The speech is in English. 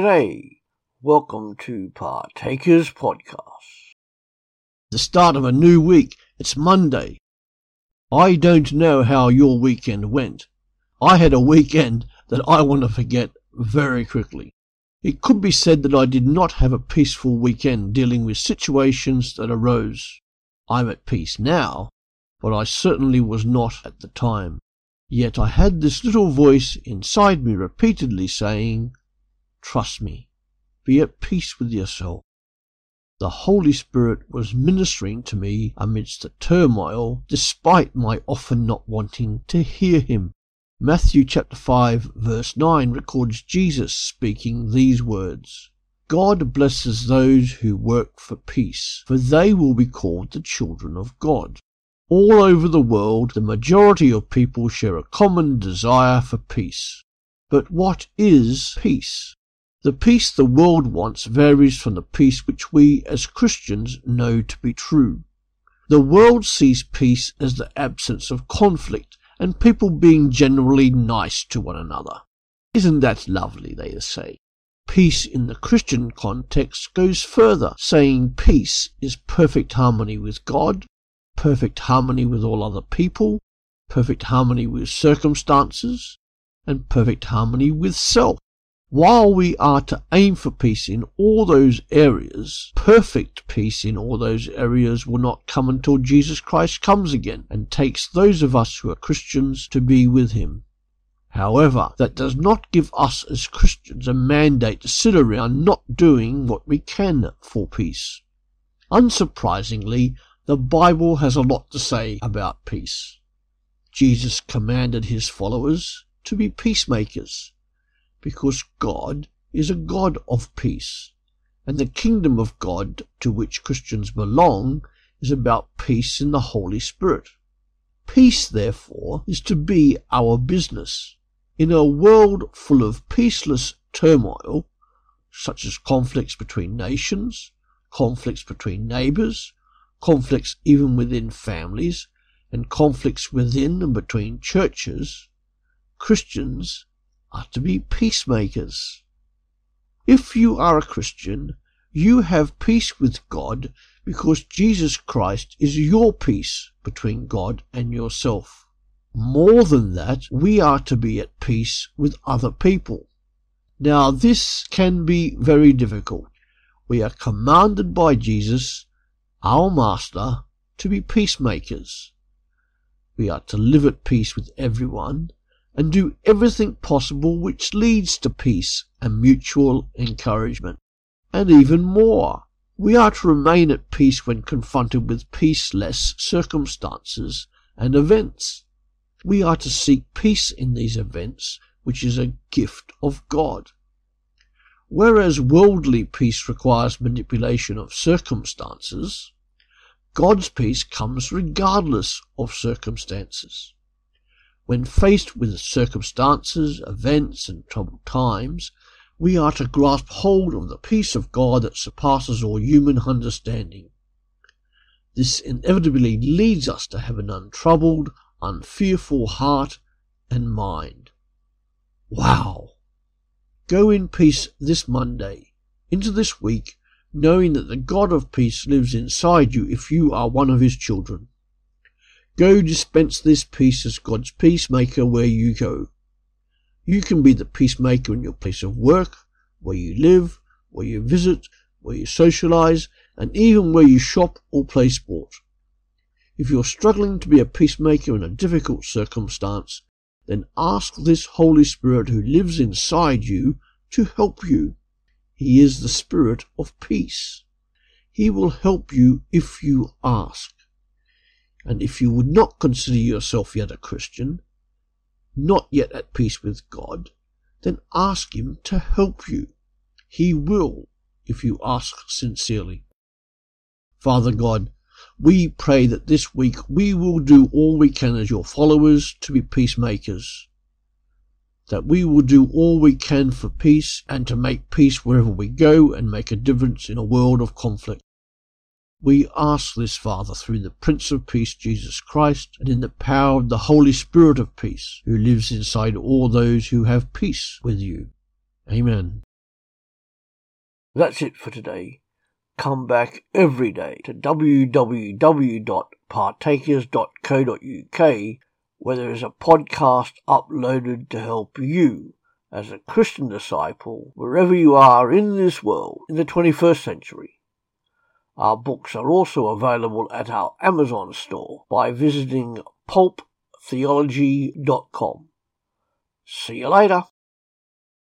Gray. Welcome to Partakers Podcast. The start of a new week. It's Monday. I don't know how your weekend went. I had a weekend that I want to forget very quickly. It could be said that I did not have a peaceful weekend dealing with situations that arose. I'm at peace now, but I certainly was not at the time. Yet I had this little voice inside me repeatedly saying, Trust me. Be at peace with yourself. The Holy Spirit was ministering to me amidst the turmoil, despite my often not wanting to hear him. Matthew chapter 5 verse 9 records Jesus speaking these words. God blesses those who work for peace, for they will be called the children of God. All over the world, the majority of people share a common desire for peace. But what is peace? The peace the world wants varies from the peace which we as Christians know to be true. The world sees peace as the absence of conflict and people being generally nice to one another. Isn't that lovely, they say. Peace in the Christian context goes further, saying peace is perfect harmony with God, perfect harmony with all other people, perfect harmony with circumstances, and perfect harmony with self. While we are to aim for peace in all those areas, perfect peace in all those areas will not come until Jesus Christ comes again and takes those of us who are Christians to be with him. However, that does not give us as Christians a mandate to sit around not doing what we can for peace. Unsurprisingly, the Bible has a lot to say about peace. Jesus commanded his followers to be peacemakers because God is a God of peace, and the kingdom of God to which Christians belong is about peace in the Holy Spirit. Peace, therefore, is to be our business. In a world full of peaceless turmoil, such as conflicts between nations, conflicts between neighbours, conflicts even within families, and conflicts within and between churches, Christians are to be peacemakers. If you are a Christian, you have peace with God because Jesus Christ is your peace between God and yourself. More than that, we are to be at peace with other people. Now, this can be very difficult. We are commanded by Jesus, our Master, to be peacemakers. We are to live at peace with everyone and do everything possible which leads to peace and mutual encouragement. And even more, we are to remain at peace when confronted with peaceless circumstances and events. We are to seek peace in these events, which is a gift of God. Whereas worldly peace requires manipulation of circumstances, God's peace comes regardless of circumstances. When faced with circumstances, events, and troubled times, we are to grasp hold of the peace of God that surpasses all human understanding. This inevitably leads us to have an untroubled, unfearful heart and mind. Wow! Go in peace this Monday, into this week, knowing that the God of peace lives inside you if you are one of his children. Go dispense this peace as God's peacemaker where you go. You can be the peacemaker in your place of work, where you live, where you visit, where you socialize, and even where you shop or play sport. If you're struggling to be a peacemaker in a difficult circumstance, then ask this Holy Spirit who lives inside you to help you. He is the Spirit of peace. He will help you if you ask. And if you would not consider yourself yet a Christian, not yet at peace with God, then ask Him to help you. He will, if you ask sincerely. Father God, we pray that this week we will do all we can as your followers to be peacemakers. That we will do all we can for peace and to make peace wherever we go and make a difference in a world of conflict. We ask this, Father, through the Prince of Peace, Jesus Christ, and in the power of the Holy Spirit of peace, who lives inside all those who have peace with you. Amen. That's it for today. Come back every day to www.partakers.co.uk where there is a podcast uploaded to help you as a Christian disciple wherever you are in this world in the 21st century. Our books are also available at our Amazon store by visiting pulptheology.com. See you later.